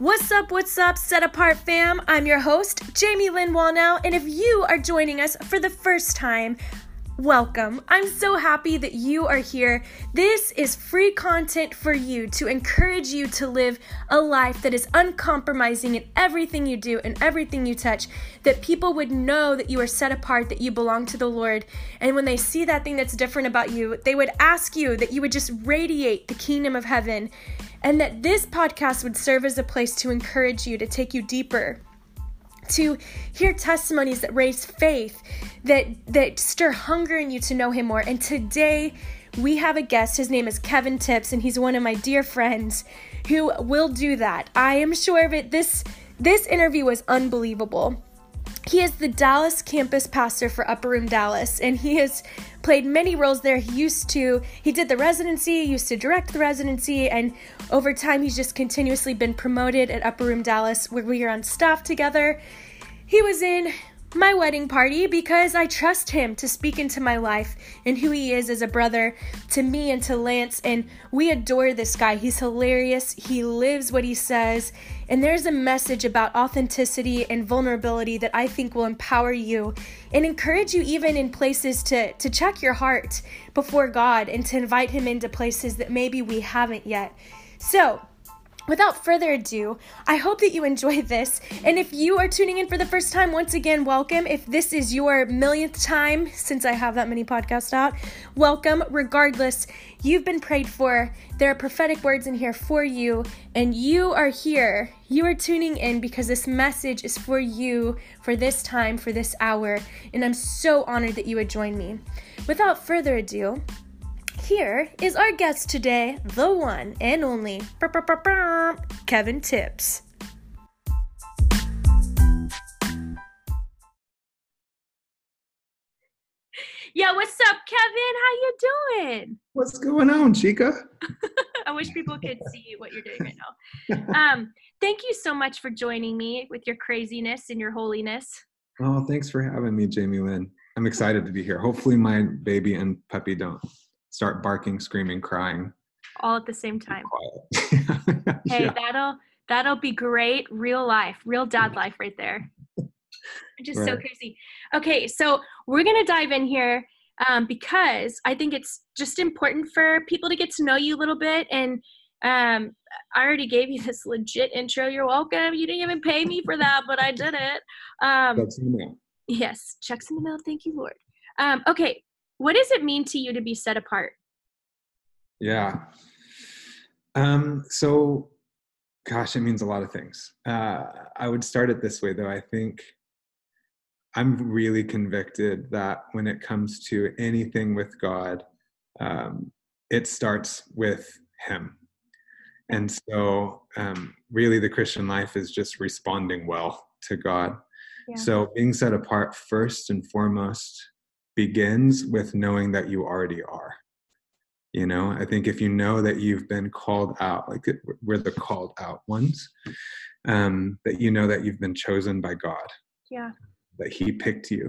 What's up, what's up, Set Apart fam? I'm your host, Jamie Lynn Wallnau, and if you are joining us for the first time, welcome. I'm so happy that you are here. This is free content for you to encourage you to live a life that is uncompromising in everything you do and everything you touch, that people would know that you are set apart, that you belong to the Lord. And when they see that thing that's different about you, they would ask you that you would just radiate the kingdom of heaven and that this podcast would serve as a place to encourage you, to take you deeper, to hear testimonies that raise faith, that that stir hunger in you to know him more. And today we have a guest. His name is Kevin Tips, and he's one of my dear friends who will do that. I am sure of it. This this interview was unbelievable. He is the Dallas campus pastor for Upper Room Dallas, and he has played many roles there. He used to, he did the residency, used to direct the residency, and over time he's just continuously been promoted at Upper Room Dallas, where we are on staff together. He was in my wedding party because I trust him to speak into my life and who he is as a brother to me and to Lance. And we adore this guy. He's hilarious. He lives what he says. And there's a message about authenticity and vulnerability that I think will empower you and encourage you, even in places, to, to check your heart before God and to invite Him into places that maybe we haven't yet. So, Without further ado, I hope that you enjoy this. And if you are tuning in for the first time, once again, welcome. If this is your millionth time since I have that many podcasts out, welcome. Regardless, you've been prayed for. There are prophetic words in here for you, and you are here. You are tuning in because this message is for you for this time, for this hour. And I'm so honored that you would join me. Without further ado, here is our guest today, the one and only Kevin Tips. Yeah, what's up, Kevin? How you doing? What's going on, Chica? I wish people could see what you're doing right now. Um, thank you so much for joining me with your craziness and your holiness. Oh, thanks for having me, Jamie Lynn. I'm excited to be here. Hopefully, my baby and puppy don't start barking, screaming, crying. All at the same time. hey, yeah. that'll that'll be great. Real life, real dad life right there. Just right. so crazy. Okay, so we're gonna dive in here um, because I think it's just important for people to get to know you a little bit. And um, I already gave you this legit intro. You're welcome. You didn't even pay me for that, but I did it. Um, Checks in the mail. Yes, checks in the mail. Thank you, Lord. Um, okay, what does it mean to you to be set apart? Yeah. Um, so, gosh, it means a lot of things. Uh, I would start it this way, though. I think I'm really convicted that when it comes to anything with God, um, it starts with Him. And so, um, really, the Christian life is just responding well to God. Yeah. So, being set apart first and foremost begins with knowing that you already are. You know i think if you know that you've been called out like we're the called out ones um that you know that you've been chosen by god. Yeah. That he picked you.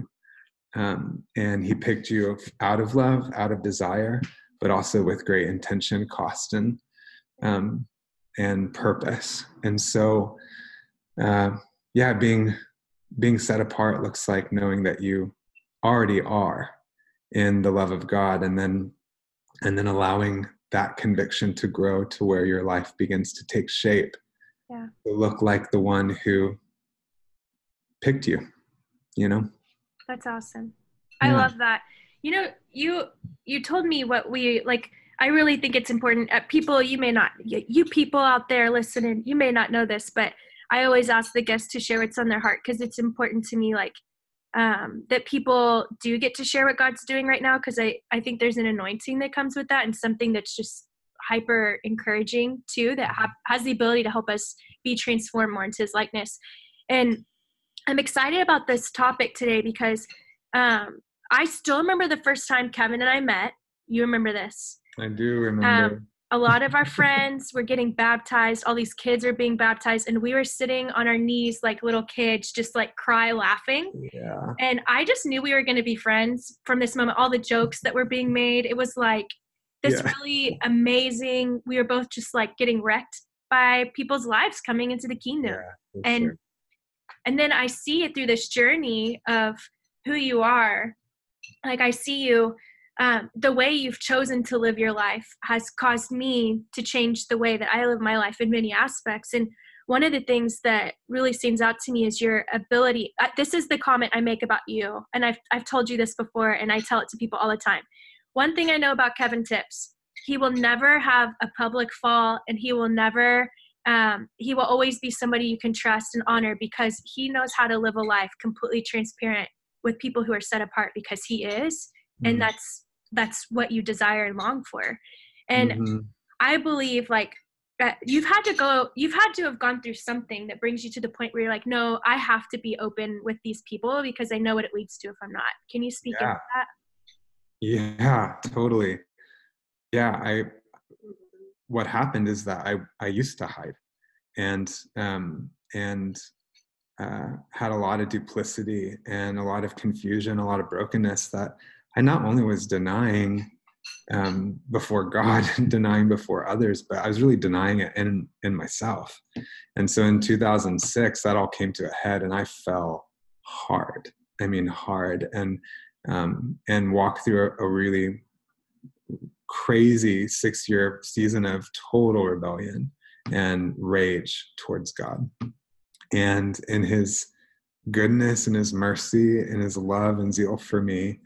Um and he picked you out of love out of desire but also with great intention cost and um and purpose. And so uh yeah being being set apart looks like knowing that you already are in the love of God and then and then allowing that conviction to grow to where your life begins to take shape yeah. to look like the one who picked you you know that's awesome i yeah. love that you know you you told me what we like i really think it's important uh, people you may not you people out there listening you may not know this but i always ask the guests to share what's on their heart because it's important to me like um, that people do get to share what God's doing right now because I, I think there's an anointing that comes with that and something that's just hyper encouraging too that ha- has the ability to help us be transformed more into his likeness. And I'm excited about this topic today because um, I still remember the first time Kevin and I met. You remember this? I do remember. Um, a lot of our friends were getting baptized all these kids are being baptized and we were sitting on our knees like little kids just like cry laughing yeah and i just knew we were going to be friends from this moment all the jokes that were being made it was like this yeah. really amazing we were both just like getting wrecked by people's lives coming into the kingdom. Yeah, and sure. and then I see it through this journey of who you are. Like I see you um, the way you've chosen to live your life has caused me to change the way that I live my life in many aspects. And one of the things that really stands out to me is your ability. Uh, this is the comment I make about you, and I've I've told you this before, and I tell it to people all the time. One thing I know about Kevin Tips, he will never have a public fall, and he will never. Um, he will always be somebody you can trust and honor because he knows how to live a life completely transparent with people who are set apart because he is, and Mhm. that's that's what you desire and long for and Mhm. i believe like that you've had to go you've had to have gone through something that brings you to the point where you're like no i have to be open with these people because i know what it leads to if i'm not can you speak Yeah. that Yeah, totally. Yeah, I what happened is that I I used to hide and um and uh, had a lot of duplicity and a lot of confusion, a lot of brokenness that I not only was denying um, before God denying before others, but I was really denying it in in myself. And so in 2006, that all came to a head, and I fell hard. I mean, hard, and um, and walked through a, a really crazy six year season of total rebellion and rage towards God. And in his goodness and his mercy and his love and zeal for me,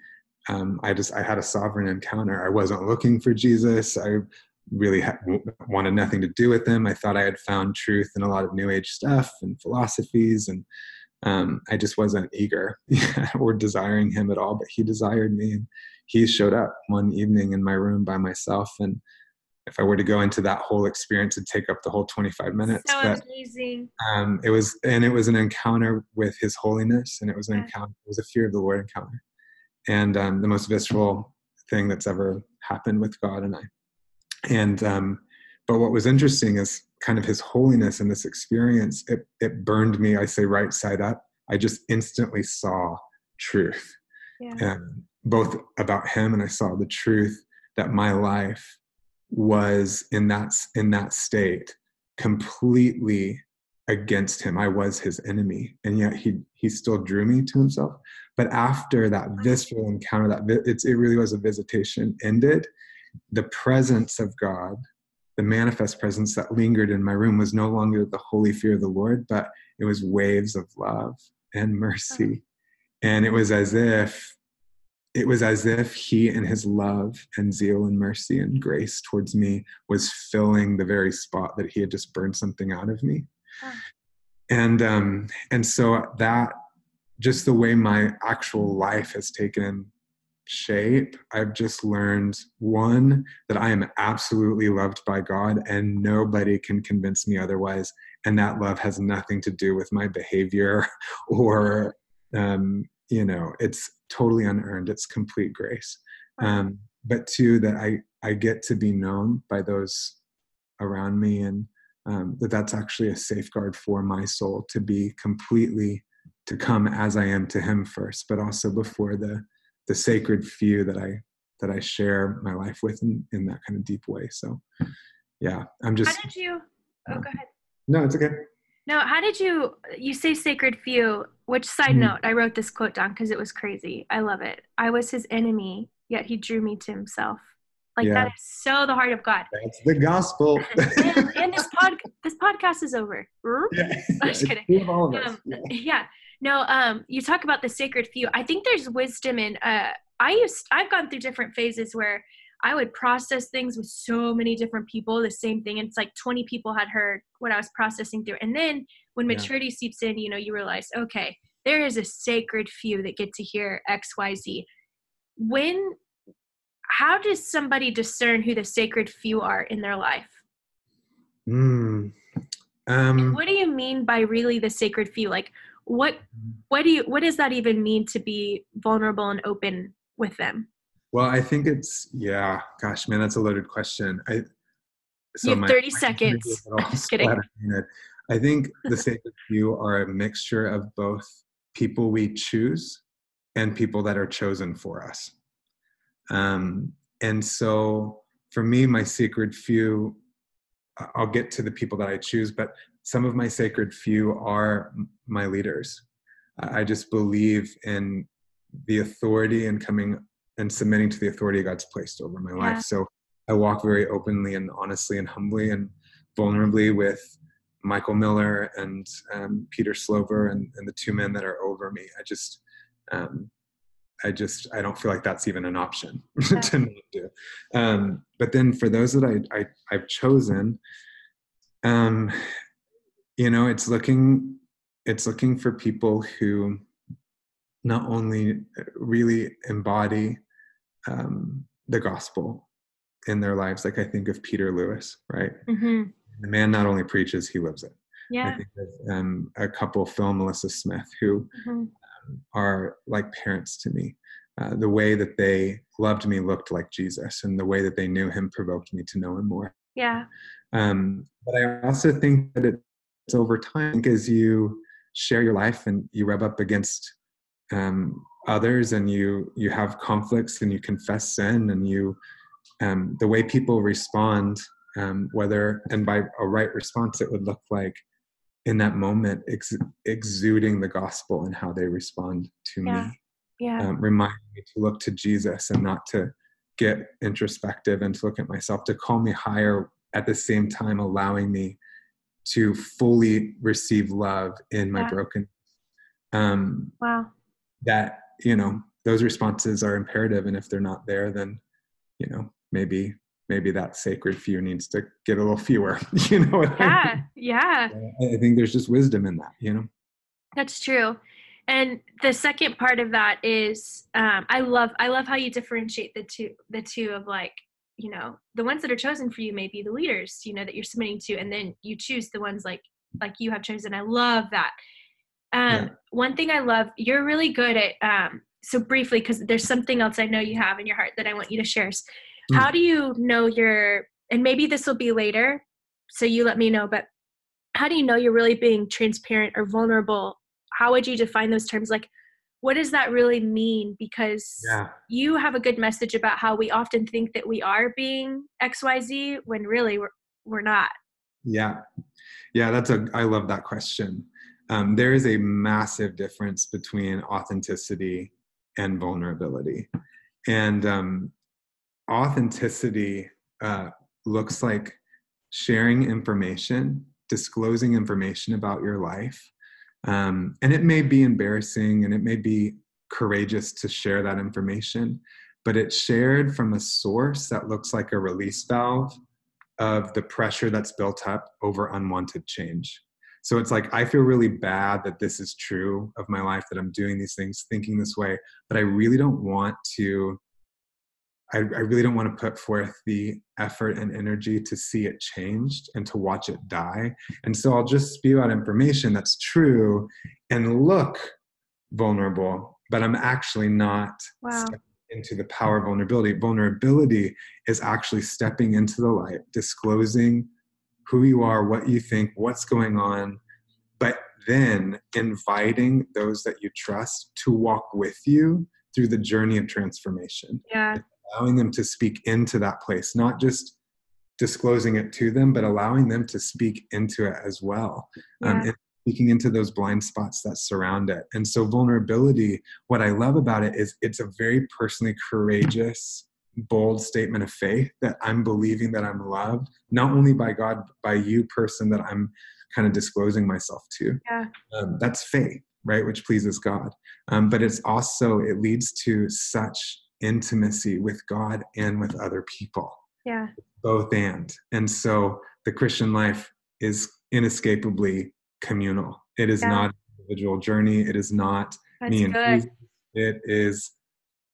um, I just I had a sovereign encounter. I wasn't looking for Jesus. I really ha- wanted nothing to do with him. I thought I had found truth in a lot of New Age stuff and philosophies, and um, I just wasn't eager or desiring him at all. But he desired me, and he showed up one evening in my room by myself. And if I were to go into that whole experience, it'd take up the whole 25 minutes. so but amazing um, it was and it was an encounter with his holiness and it was an Yeah. encounter it was a fear of the lord encounter and um, the most visceral thing that's ever happened with god and i. And um, but what was interesting is kind of his holiness in this experience it, it burned me i say right side up. I just instantly saw truth. Yeah. Um, both about him and i saw the truth that my life was in that in that state completely against him. I was his enemy and yet he he still drew me to himself but after that visceral encounter that it's, it really was a visitation ended. The presence of god the manifest presence that lingered in my room was no longer the holy fear of the lord but it was waves of love and mercy. And it was as if it was as if he and his love and zeal and mercy and grace towards me was filling the very spot that he had just burned something out of me. And um and so that just the way my actual life has taken shape i've just learned one that i am absolutely loved by god and nobody can convince me otherwise and that love has nothing to do with my behavior or um, you know it's totally unearned it's complete grace. Um, but two that i i get to be known by those around me and um, that that's actually a safeguard for my soul to be completely to come as i am to him first but also before the the sacred few that i that i share my life with in, in that kind of deep way. So yeah i'm just how did you oh go ahead. No it's okay. No how did you you say sacred few which side Mhm. note i wrote this quote down because it was crazy. I love it. I was his enemy yet he drew me to himself. Like Yeah. that is so the heart of god. That's the gospel. And, and this pod this podcast is over. Yeah, I'm just kidding. all of us. um, Yeah. yeah no um you talk about the sacred few. I think there's wisdom in uh i used i've gone through different phases where i would process things with so many different people the same thing. It's like 20 people had heard what i was processing through. And then when Yeah. maturity seeps in you know you realize okay there is a sacred few that get to hear xyz when how does somebody discern who the sacred few are in their life? Mm. Um, what do you mean by really the sacred few? Like what what do you what does that even mean to be vulnerable and open with them well, I think it's yeah. Gosh, man, that's a loaded question. I You have 30 my- my answer is seconds. little Just kidding. I think the sacred few are a mixture of both people we choose and people that are chosen for us. Um, and so, for me, my sacred few I'll get to the people that I choose, but some of my sacred few are my leaders. I just believe in the authority and coming and submitting to the authority God's placed over my yeah. life. So I walk very openly and honestly and humbly and vulnerably with Michael Miller and um, Peter Slover and, and, the two men that are over me. I just, um, I just, I don't feel like that's even an option yeah. to not do. Um, but then for those that I, I have chosen, um, you know, it's looking, it's looking for people who not only really embody um, the gospel in their lives. Like I think of Peter Lewis, right? Mm-hmm. The man not only preaches, he lives it. Yeah. I think of um, a couple, Phil and Melissa Smith, who mm-hmm. um, are like parents to me. Uh, the way that they loved me looked like Jesus, and the way that they knew him provoked me to know him more. Yeah. Um, but I also think that it's over time as you share your life and you rub up against um, others and you you have conflicts and you confess sin and you um, the way people respond um, whether and by a right response it would look like in that moment ex- exuding the gospel and how they respond to yeah. me yeah um, reminding me to look to jesus and not to get introspective and to look at myself to call me higher at the same time allowing me to fully receive love in my broken um wow. that you know those responses are imperative and if they're not there then you know maybe maybe that sacred few needs to get a little fewer you know yeah I mean? yeah. I think there's just wisdom in that you know? That's true. And the second part of that is um, i love i love how you differentiate the two the two of like you know the ones that are chosen for you may be the leaders you know that you're submitting to and then you choose the ones like like you have chosen i love that um, yeah. One thing I love, you're really good at, um, so briefly, because there's something else I know you have in your heart that I want you to share. Mm. How do you know you're, and maybe this will be later, so you let me know, but how do you know you're really being transparent or vulnerable? How would you define those terms? Like, what does that really mean? Because yeah. you have a good message about how we often think that we are being XYZ when really we're, we're not. Yeah. Yeah, that's a, I love that question um, there is a massive difference between authenticity and vulnerability. And um, authenticity uh, looks like sharing information, disclosing information about your life. Um, and it may be embarrassing and it may be courageous to share that information, but it's shared from a source that looks like a release valve of the pressure that's built up over unwanted change. So it's like I feel really bad that this is true of my life, that I'm doing these things, thinking this way, but I really don't want to. I, I really don't want to put forth the effort and energy to see it changed and to watch it die. And so I'll just spew out information that's true and look vulnerable, but I'm actually not wow. into the power of vulnerability. Vulnerability is actually stepping into the light, disclosing who you are, what you think, what's going on, but then inviting those that you trust to walk with you through the journey of transformation. Yeah. Allowing them to speak into that place, not just disclosing it to them, but allowing them to speak into it as well. Um, yeah. Um, and speaking into those blind spots that surround it. And so, vulnerability, what I love about it is it's a very personally courageous bold statement of faith that I'm believing that I'm loved, not only by God, but by you, person that I'm kind of disclosing myself to. Yeah. Um, that's faith, right? Which pleases God. Um, but it's also, it leads to such intimacy with God and with other people. Yeah. Both and. And so the Christian life is inescapably communal. It is yeah. not an individual journey. It is not That's me and good. It is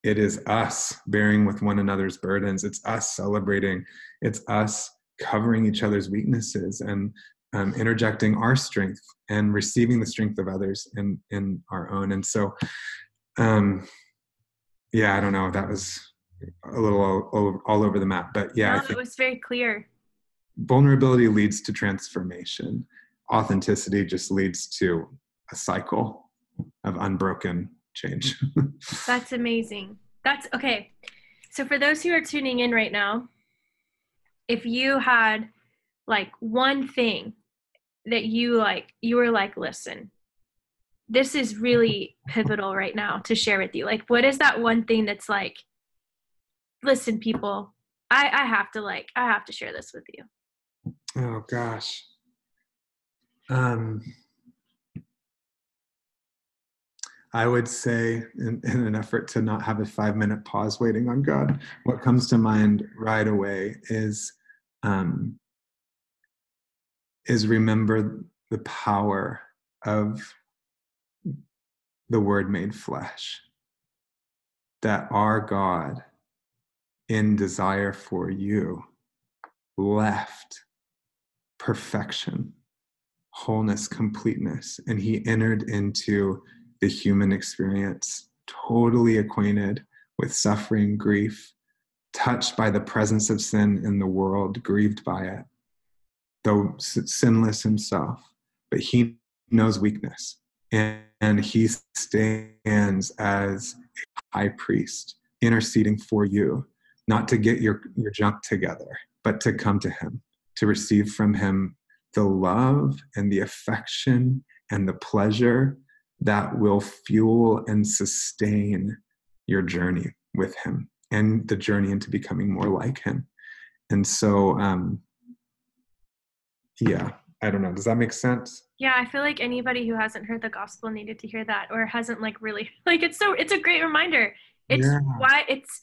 it is us bearing with one another's burdens it's us celebrating it's us covering each other's weaknesses and um, interjecting our strength and receiving the strength of others in in our own and so um yeah i don't know that was a little all, all, over the map but yeah no, it was very clear vulnerability leads to transformation authenticity just leads to a cycle of unbroken change. That's amazing. That's okay. So for those who are tuning in right now, if you had like one thing that you like you were like listen this is really pivotal right now to share with you. Like what is that one thing that's like listen people i i have to like i have to share this with you. Oh gosh. Um I would say, in, in, an effort to not have a five minute pause waiting on God, what comes to mind right away is um, is remember the power of the Word made flesh. That our God, in desire for you, left perfection, wholeness, completeness, and He entered into the human experience, totally acquainted with suffering, grief, touched by the presence of sin in the world, grieved by it, though sinless himself. But he knows weakness, and, and he stands as a high priest, interceding for you, not to get your, your junk together, but to come to him, to receive from him the love and the affection and the pleasure that will fuel and sustain your journey with him and the journey into becoming more like him. And so um yeah i don't know. Does that make sense yeah i feel like anybody who hasn't heard the gospel needed to hear that or hasn't like really like it's so it's a great reminder it's yeah. why it's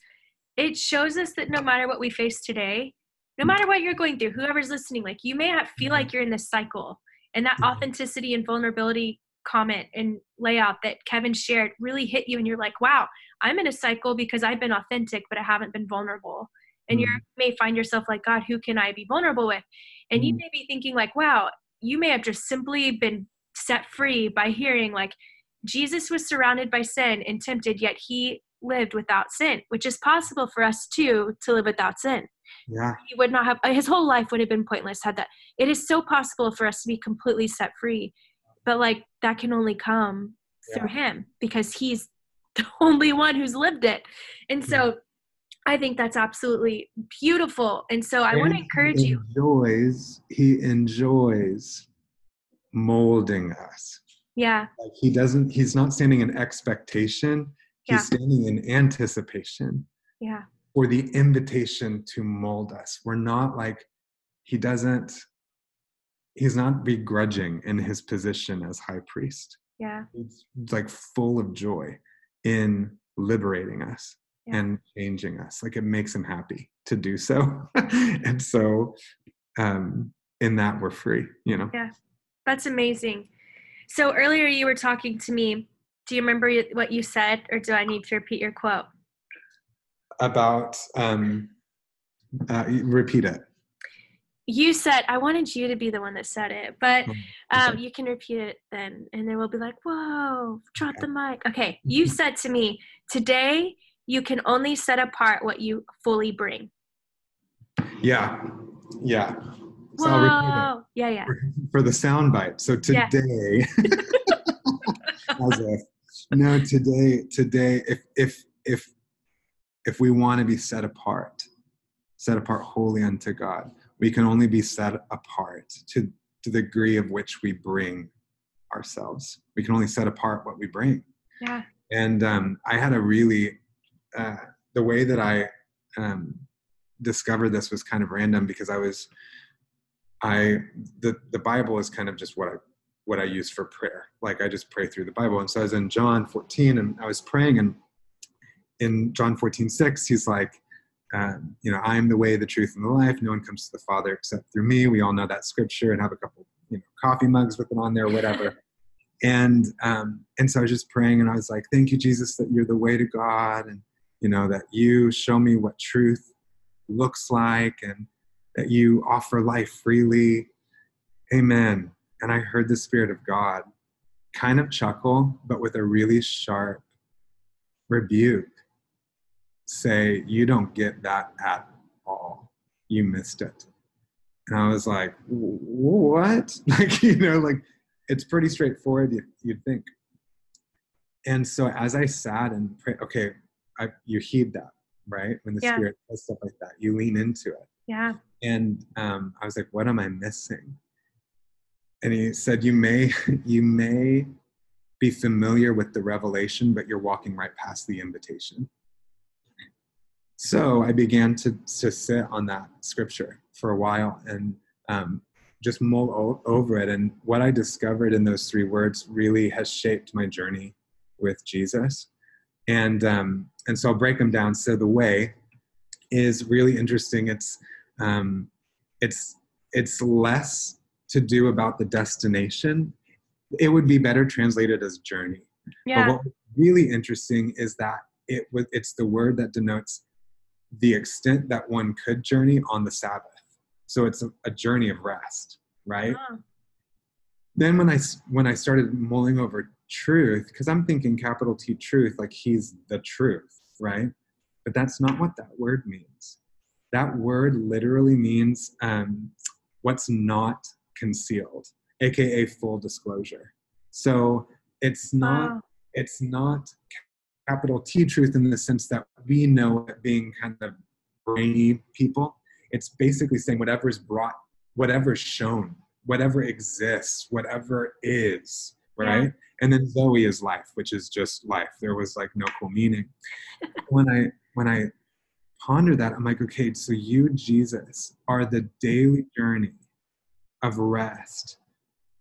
it shows us that no matter what we face today no matter what you're going through whoever's listening like you may not feel like you're in this cycle and that authenticity and vulnerability comment and layout that Kevin shared really hit you and you're like, wow, I'm in a cycle because I've been authentic, but I haven't been vulnerable. And mm. you may find yourself like, God, who can I be vulnerable with? And mm. you may be thinking, like, wow, you may have just simply been set free by hearing, like, Jesus was surrounded by sin and tempted, yet he lived without sin, which is possible for us too to live without sin. Yeah. He would not have, his whole life would have been pointless had that. It is so possible for us to be completely set free but like that can only come yeah. through him because he's the only one who's lived it and so i think that's absolutely beautiful and so i want to encourage he enjoys, you he enjoys molding us yeah like he doesn't he's not standing in expectation he's yeah. standing in anticipation yeah for the invitation to mold us we're not like he doesn't he's not begrudging in his position as high priest. Yeah. It's like full of joy in liberating us yeah. and changing us. Like it makes him happy to do so. and so um in that we're free, you know. Yeah. That's amazing. So earlier you were talking to me. Do you remember what you said or do I need to repeat your quote? About um uh, repeat it you said I wanted you to be the one that said it, but oh, um, you can repeat it then, and then we'll be like, "Whoa, drop the mic." Okay, you said to me today, you can only set apart what you fully bring. Yeah, yeah. So Whoa. Yeah, yeah. For, for the soundbite. So today, yeah. if no, today, today, if if if if we want to be set apart, set apart wholly unto God we can only be set apart to, to the degree of which we bring ourselves. We can only set apart what we bring. Yeah. And um, I had a really, uh, the way that I um, discovered this was kind of random because I was, I, the, the Bible is kind of just what I, what I use for prayer. Like I just pray through the Bible. And so I was in John 14 and I was praying and in John 14, 6, he's like, um, you know, I am the way, the truth, and the life. No one comes to the Father except through me. We all know that scripture and have a couple, you know, coffee mugs with it on there, whatever. and um, and so I was just praying, and I was like, "Thank you, Jesus, that you're the way to God, and you know that you show me what truth looks like, and that you offer life freely." Amen. And I heard the Spirit of God kind of chuckle, but with a really sharp rebuke say, You don't get that at all. You missed it. And I was like, What? Like, you know, like it's pretty straightforward, you'd think. And so as I sat and prayed, okay, I, you heed that. right? When the Yeah. Spirit says stuff like that, you lean into it. Yeah. And um, I was like, what am I missing? And he said, you may, you may be familiar with the revelation, but you're walking right past the invitation. So I began to, to sit on that scripture for a while and um, just mull o- over it. And what I discovered in those three words really has shaped my journey with Jesus. And, um, and so I'll break them down. So the way is really interesting. It's, um, it's, it's less to do about the destination. It would be better translated as journey. Yeah. what was really interesting is that it was it's the word that denotes the extent that one could journey on the Sabbath. So it's a, a journey of rest, right? Oh, Then I when I started mulling over truth, because I'm thinking capital T truth, like he's the truth, right? But that's not what that word means. That word literally means um, what's not concealed, aka full disclosure. So it's not wow. it's not capital T truth in the sense that we know it being kind of brainy people. It's basically saying whatever's brought, whatever's shown, whatever exists, whatever is, right? And then Zoe is life, which is just life. There was like no cool meaning. when I when I ponder that, I'm like, okay, so you, Jesus, are the daily journey of rest,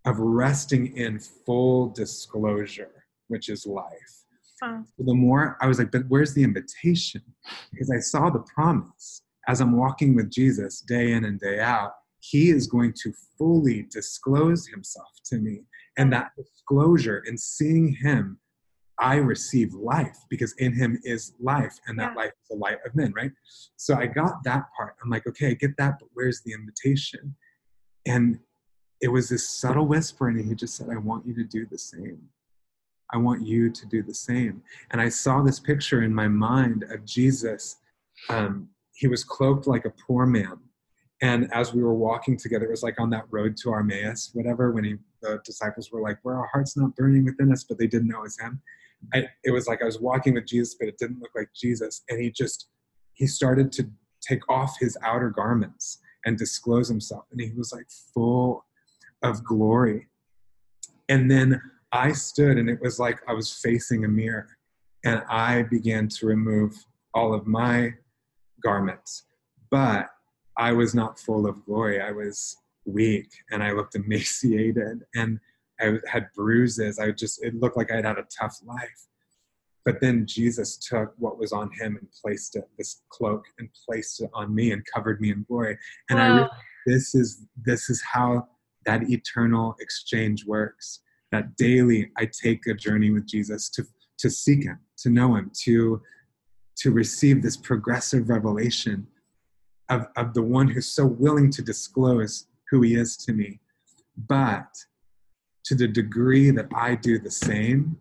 of resting in full disclosure, which is life. Wow. the more I was like, but where's the invitation? Because I saw the promise as I'm walking with Jesus day in and day out. He is going to fully disclose himself to me. And that disclosure and seeing him, I receive life because in him is life, and that Yeah. life is the light of men, right? So I got that part. I'm like, okay, I get that, but where's the invitation? And it was this subtle whisper, and he just said, I want you to do the same. I want you to do the same. And I saw this picture in my mind of Jesus. Um, he was cloaked like a poor man. And as we were walking together, it was like on that road to Emmaus, whatever, when he, the disciples were like, where our hearts not burning within us? But they didn't know it was him. I, it was like I was walking with Jesus, but it didn't look like Jesus. And he just, he started to take off his outer garments and disclose himself. And he was like full of glory. And then I stood and it was like I was facing a mirror and I began to remove all of my garments. But I was not full of glory. I was weak and I looked emaciated and I had bruises. I just, it looked like I'd had a tough life. But then Jesus took what was on him and placed it, this cloak, and placed it on me and covered me in glory. And I, realized, this is this is how that eternal exchange works that daily i take a journey with jesus to to seek him to know him to to receive this progressive revelation of, of the one who's so willing to disclose who he is to me but to the degree that i do the same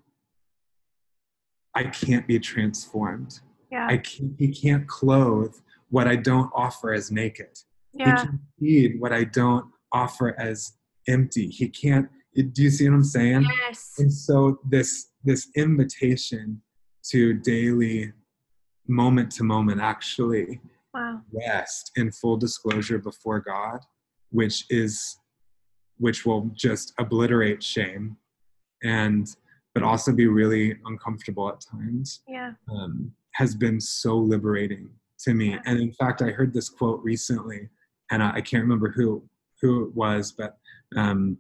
i can't be transformed Yeah. i can't he can't clothe what i don't offer as naked yeah. he can't feed what I don't offer as empty. He can't. Do you see what I'm saying? Yes. And so this this invitation to daily, moment to moment, actually Wow. rest in full disclosure before God, which is which will just obliterate shame, and but also be really uncomfortable at times Yeah. um, has been so liberating to me. Yeah. And in fact, I heard this quote recently, and I, I can't remember who who it was, but um,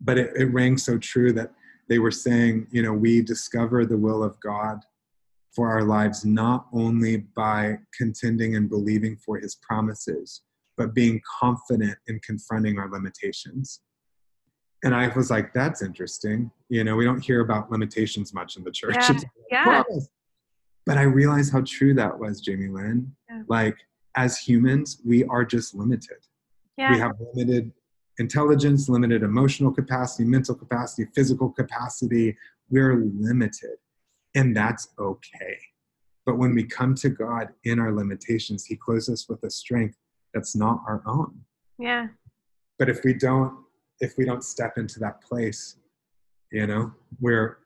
but it, it rang so true that they were saying, you know, we discover the will of God for our lives not only by contending and believing for His promises, but being confident in confronting our limitations. And I was like, that's interesting. You know, we don't hear about limitations much in the church. Yeah, yeah. But I realized how true that was, Jamie Lynn. Yeah. Like, as humans, we are just limited. Yeah. We have limited intelligence, limited emotional capacity, mental capacity, physical capacity. We're limited, and that's okay. But when we come to God in our limitations, He clothes us with a strength that's not our own. yeah. But if we don't, if we don't step into that place, you know, we're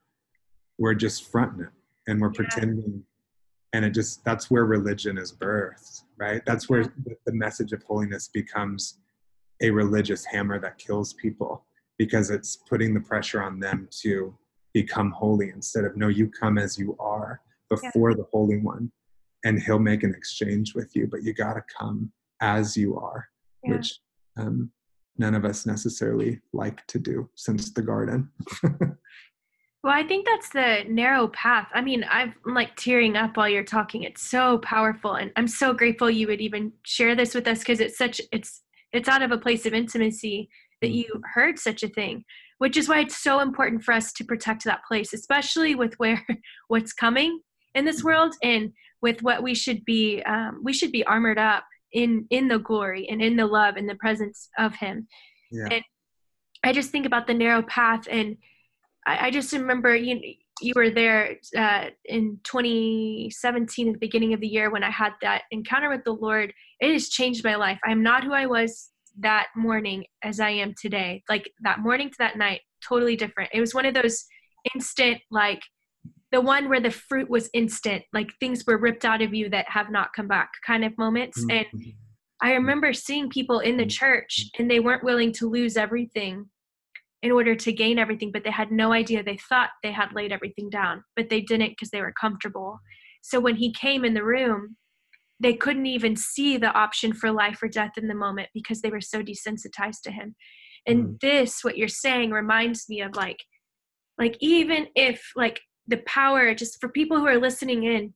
we're just fronting it and we're Yeah. pretending and it just that's where religion is birthed right that's where the message of holiness becomes a religious hammer that kills people because it's putting the pressure on them to become holy instead of no you come as you are before yeah. the holy one and he'll make an exchange with you but you got to come as you are yeah. which um, none of us necessarily like to do since the garden Well, I think that's the narrow path. I mean, I'm like tearing up while you're talking. It's so powerful, and I'm so grateful you would even share this with us because it's such it's it's out of a place of intimacy that you mm-hmm. heard such a thing, which is why it's so important for us to protect that place, especially with where what's coming in this world and with what we should be um, we should be armored up in in the glory and in the love and the presence of Him. Yeah. And I just think about the narrow path and I, I just remember you you were there uh, in 2017 at the beginning of the year when I had that encounter with the Lord. It has changed my life. I'm not who I was that morning as I am today. Like that morning to that night, totally different. It was one of those instant, like the one where the fruit was instant, like things were ripped out of you that have not come back kind of moments. Mm-hmm. And I remember seeing people in the church and they weren't willing to lose everything in order to gain everything, but they had no idea. They thought they had laid everything down, but they didn't because they were comfortable. So when he came in the room, they couldn't even see the option for life or death in the moment because they were so desensitized to him. And mm. this, what you're saying, reminds me of like, like even if like the power, just for people who are listening in,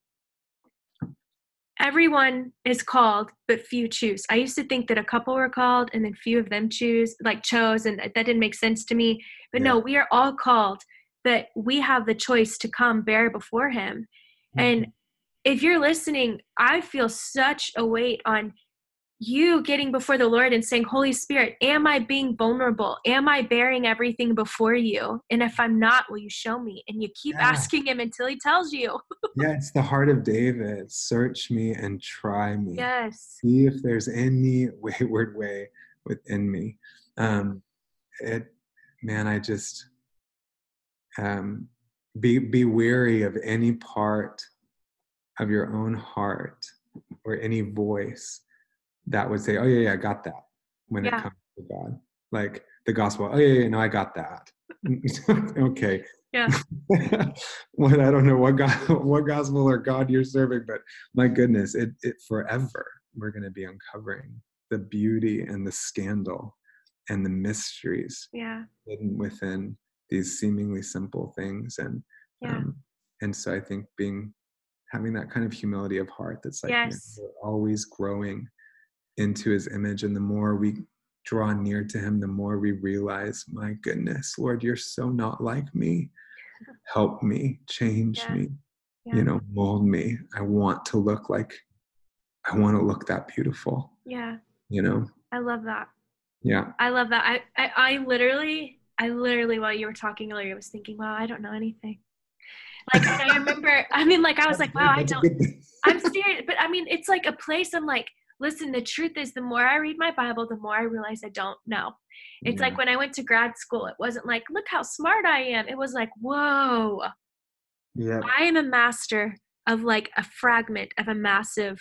everyone is called but few choose i used to think that a couple were called and then few of them choose like chose and that didn't make sense to me but yeah. no we are all called but we have the choice to come bare before him mm-hmm. and if you're listening i feel such a weight on you getting before the Lord and saying, Holy Spirit, am I being vulnerable? Am I baring everything before you? And if I'm not, will you show me? And you keep yeah. asking Him until He tells you. yeah, it's the heart of David. Search me and try me. Yes. See if there's any wayward way within me. Um, it, man, I just um, be be weary of any part of your own heart or any voice that would say, "Oh yeah, yeah, I got that." When yeah. it comes to God, like the gospel, "Oh yeah, yeah, no, I got that." okay. Yeah. what I don't know what God, what gospel or God you're serving, but my goodness, it it forever we're going to be uncovering the beauty and the scandal and the mysteries yeah. hidden within these seemingly simple things and yeah. um, and so i think being having that kind of humility of heart that's like yes. you know, always growing into his image and the more we draw near to him the more we realize my goodness lord you're so not like me. Help me change yeah. me yeah. you know mold me. I want to look like i want to look that beautiful yeah. you know? I love that. Yeah. I love that. I i, I literally i literally while you were talking earlier i was thinking wow i don't know anything like i remember i mean like i was like wow i don't i'm serious but i mean it's like a place i'm like listen, the truth is, the more I read my Bible, the more I realize I don't know. It's yeah. like when I went to grad school, it wasn't like, look how smart I am. It was like, whoa. Yeah. I am a master of like a fragment of a massive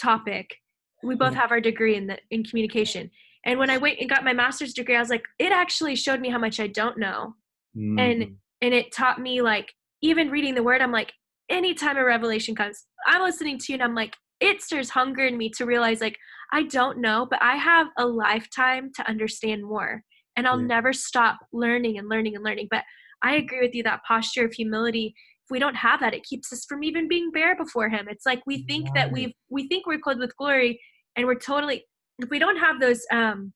topic. We both have our degree in the in communication. And when I went and got my master's degree, I was like, it actually showed me how much I don't know. Mm-hmm. And and it taught me like even reading the word, I'm like, anytime a revelation comes, I'm listening to you and I'm like, it stirs hunger in me to realize like I don't know, but I have a lifetime to understand more. And I'll yeah. never stop learning and learning and learning. But I agree with you that posture of humility, if we don't have that, it keeps us from even being bare before him. It's like we think right. that we've we think we're clothed with glory and we're totally if we don't have those um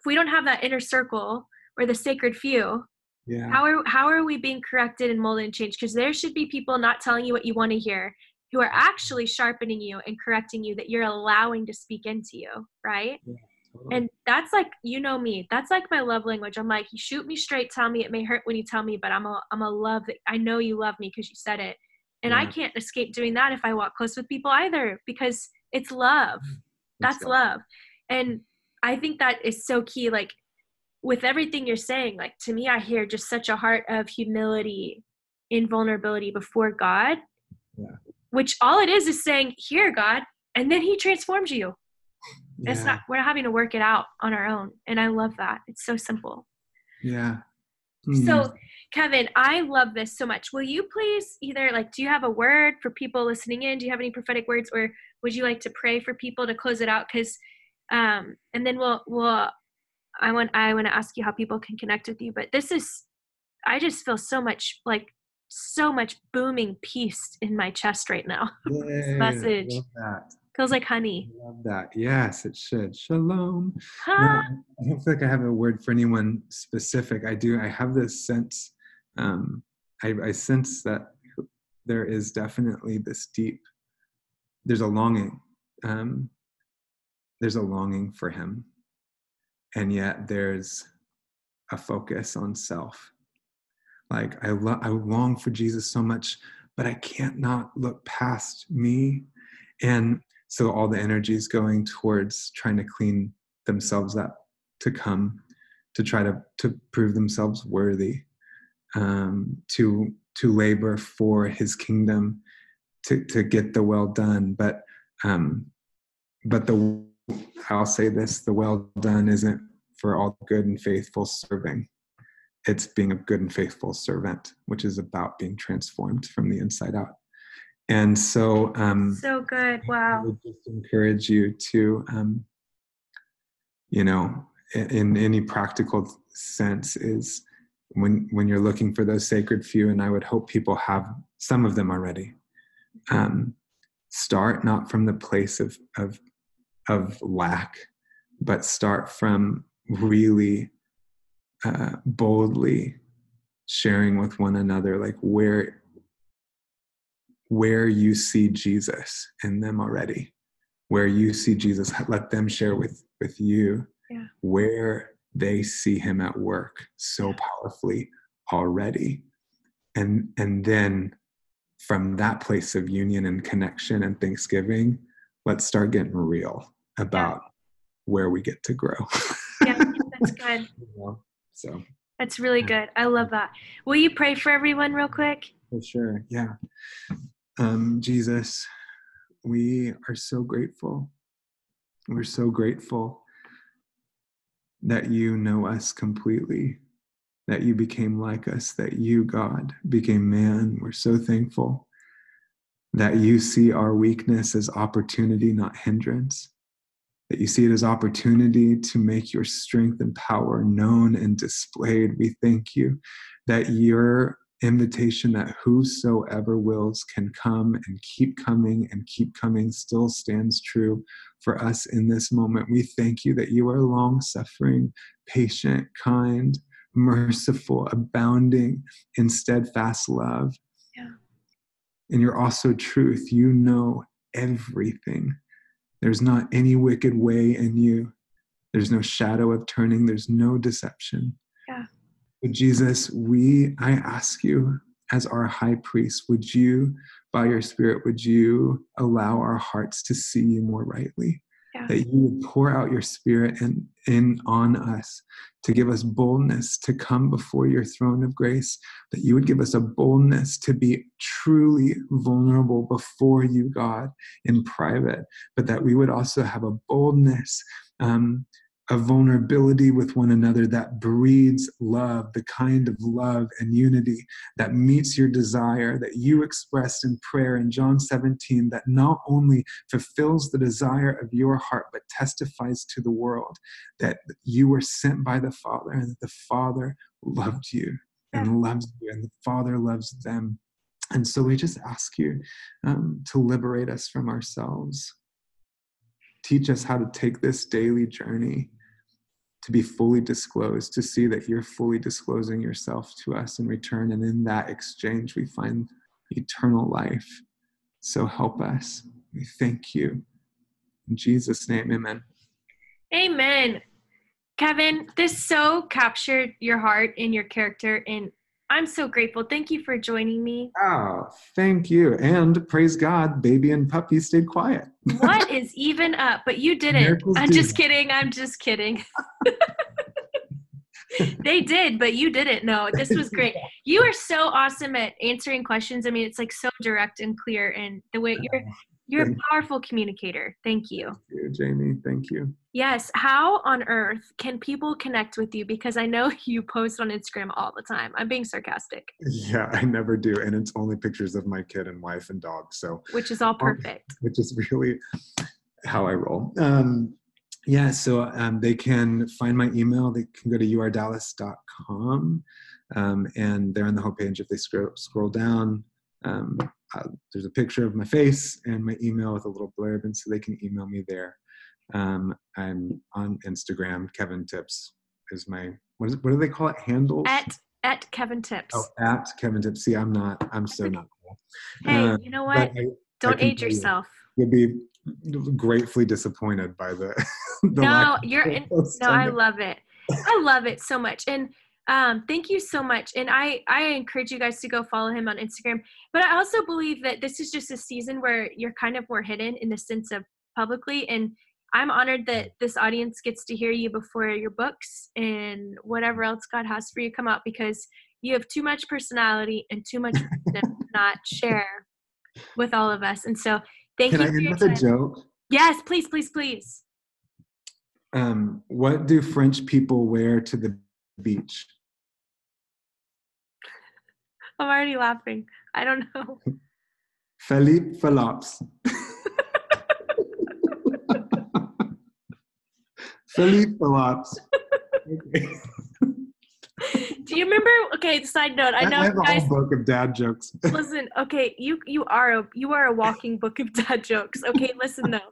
if we don't have that inner circle or the sacred few, yeah. how are how are we being corrected and molded and changed? Because there should be people not telling you what you want to hear who are actually sharpening you and correcting you that you're allowing to speak into you, right? Yeah, totally. And that's like you know me. That's like my love language. I'm like, you shoot me straight, tell me it may hurt when you tell me, but I'm a I'm a love that I know you love me because you said it. And yeah. I can't escape doing that if I walk close with people either because it's love. Mm, that's love. And I think that is so key. Like with everything you're saying, like to me, I hear just such a heart of humility in vulnerability before God Yeah. Which all it is is saying, Here, God, and then He transforms you. Yeah. It's not we're not having to work it out on our own. And I love that. It's so simple. Yeah. So, Mm. Kevin, I love this so much. Will you please either like do you have a word for people listening in? Do you have any prophetic words or would you like to pray for people to close it out cuz um and then we'll we'll I want I want to ask you how people can connect with you, but this is I just feel so much like so much booming peace in my chest right now. Yay, message. Feels like honey. I love that. Yes, it should. Shalom. No, Huh? I don't feel like I have a word for anyone specific. I do. I have this sense. Um, I, I sense that there is definitely this deep. There's a longing. Um, there's a longing for Him, and yet there's a focus on self. Like I, lo- I long for Jesus so much, but I can't not look past me, and so all the energy is going towards trying to clean themselves up to come to try to to prove themselves worthy um, to to labor for his kingdom to to get the well done but um, but the I'll say this the well done isn't for all good and faithful serving it's being a good and faithful servant which is about being transformed from the inside out and so um, So good. Wow. I would just encourage you to, um, you know, in, in any practical sense, is when when you're looking for those sacred few, and I would hope people have some of them already. Um, start not from the place of of of lack, but start from really uh, boldly sharing with one another, like where where you see Jesus in them already, where you see Jesus, let them share with with you Yeah. where they see him at work so powerfully already. And and then from that place of union and connection and thanksgiving, let's start getting real about where we get to grow. That's good. You know? So That's really good. I love that. Will you pray for everyone real quick? For sure, yeah. Um, Jesus, we are so grateful. We're so grateful that you know us completely, that you became like us, that you, God, became man. We're so thankful that you see our weakness as opportunity, not hindrance, that you see it as opportunity to make your strength and power known and displayed. We thank you that your invitation that whosoever wills can come and keep coming and keep coming still stands true for us in this moment. We thank you that you are long suffering, patient, kind, merciful, abounding in steadfast love. Yeah. And you're also truth. You know everything. There's not any wicked way in you. There's no shadow of turning. There's no deception. Yeah. But Jesus, we I ask you as our high priest, would you, by your spirit, would you allow our hearts to see you more rightly? That you would pour out your spirit in, in on us to give us boldness to come before your throne of grace, that you would give us a boldness to be truly vulnerable before you, God, in private, but that we would also have a boldness um, a vulnerability with one another that breeds love, the kind of love and unity that meets your desire that you expressed in prayer in John 17, that not only fulfills the desire of your heart, but testifies to the world that you were sent by the Father and that the Father loved you and loves you and the Father loves them. And so we just ask you um, to liberate us from ourselves. Teach us how to take this daily journey to be fully disclosed, to see that you're fully disclosing yourself to us in return. And in that exchange, we find eternal life. So help us. We thank you. In Jesus' name, amen. Amen. Kevin, this so captured your heart and your character, and I'm so grateful. Thank you for joining me. Oh, thank you. And praise God, baby and puppy stayed quiet. What is even up? But you didn't. Miracles I'm just kidding. I'm just kidding. they did, but you didn't know. This was great. You are so awesome at answering questions. I mean, it's like so direct and clear, and the way you're you're a powerful communicator. Thank you. Thank you, Jamie. Thank you. Yes. How on earth can people connect with you? Because I know you post on Instagram all the time. I'm being sarcastic. Yeah, I never do, and it's only pictures of my kid and wife and dog. So which is all perfect. Um, which is really how I roll. Um, yeah, so um, they can find my email. They can go to urdallas.com. um, and they're on the homepage. If they scroll, scroll down, um, uh, there's a picture of my face and my email with a little blurb, and so they can email me there. Um, I'm on Instagram. Kevin Tips is my what is what do they call it? Handles at at Kevin Tips. Oh, at Kevin Tips. See, I'm not. I'm so not cool. Hey, uh, you know what? I, Don't age yourself. You'll be gratefully disappointed by the. the no, you're. In, no, I love it. I love it so much, and um, thank you so much. And I I encourage you guys to go follow him on Instagram. But I also believe that this is just a season where you're kind of more hidden in the sense of publicly and I'm honored that this audience gets to hear you before your books and whatever else God has for you come out because you have too much personality and too much to not share with all of us. And so thank Can you. Can I end with a joke? Yes, please, please, please. Um, what do French people wear to the beach? I'm already laughing. I don't know. Philippe Phillips. Philippe Phillips. Do you remember? Okay, side note. I know I have a whole book of dad jokes. listen, okay, you you are a you are a walking book of dad jokes. Okay, listen though.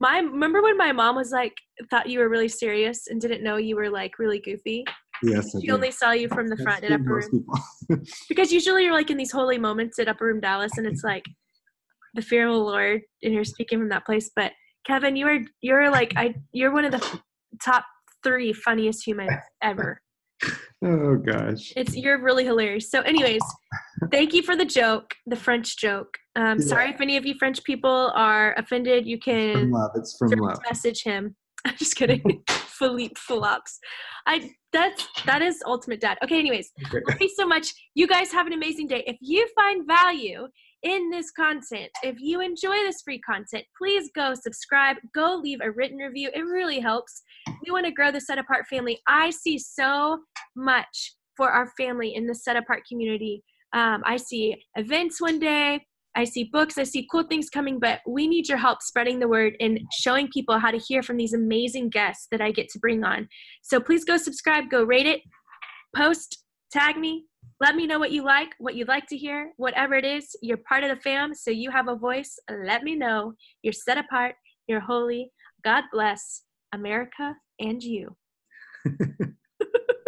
My remember when my mom was like thought you were really serious and didn't know you were like really goofy. Yes, she only saw you from the front at upper room. because usually you're like in these holy moments at upper room Dallas, and it's like the fear of the Lord, and you're speaking from that place. But Kevin, you are you're like I you're one of the top three funniest humans ever. Oh gosh. It's you're really hilarious. So, anyways, thank you for the joke, the French joke. Um, yeah. Sorry if any of you French people are offended. You can from love. It's from love. Message him. I'm just kidding. Philippe Phillips. I that's that is ultimate dad. Okay, anyways, thank you so much. You guys have an amazing day. If you find value in this content. If you enjoy this free content, please go subscribe, go leave a written review. It really helps. We want to grow the Set Apart family. I see so much for our family in the Set Apart community. Um, I see events one day. I see books, I see cool things coming, but we need your help spreading the word and showing people how to hear from these amazing guests that I get to bring on. So please go subscribe, go rate it, post, tag me, let me know what you like, what you'd like to hear, whatever it is. You're part of the fam, so you have a voice. Let me know. You're set apart. You're holy. God bless America and you.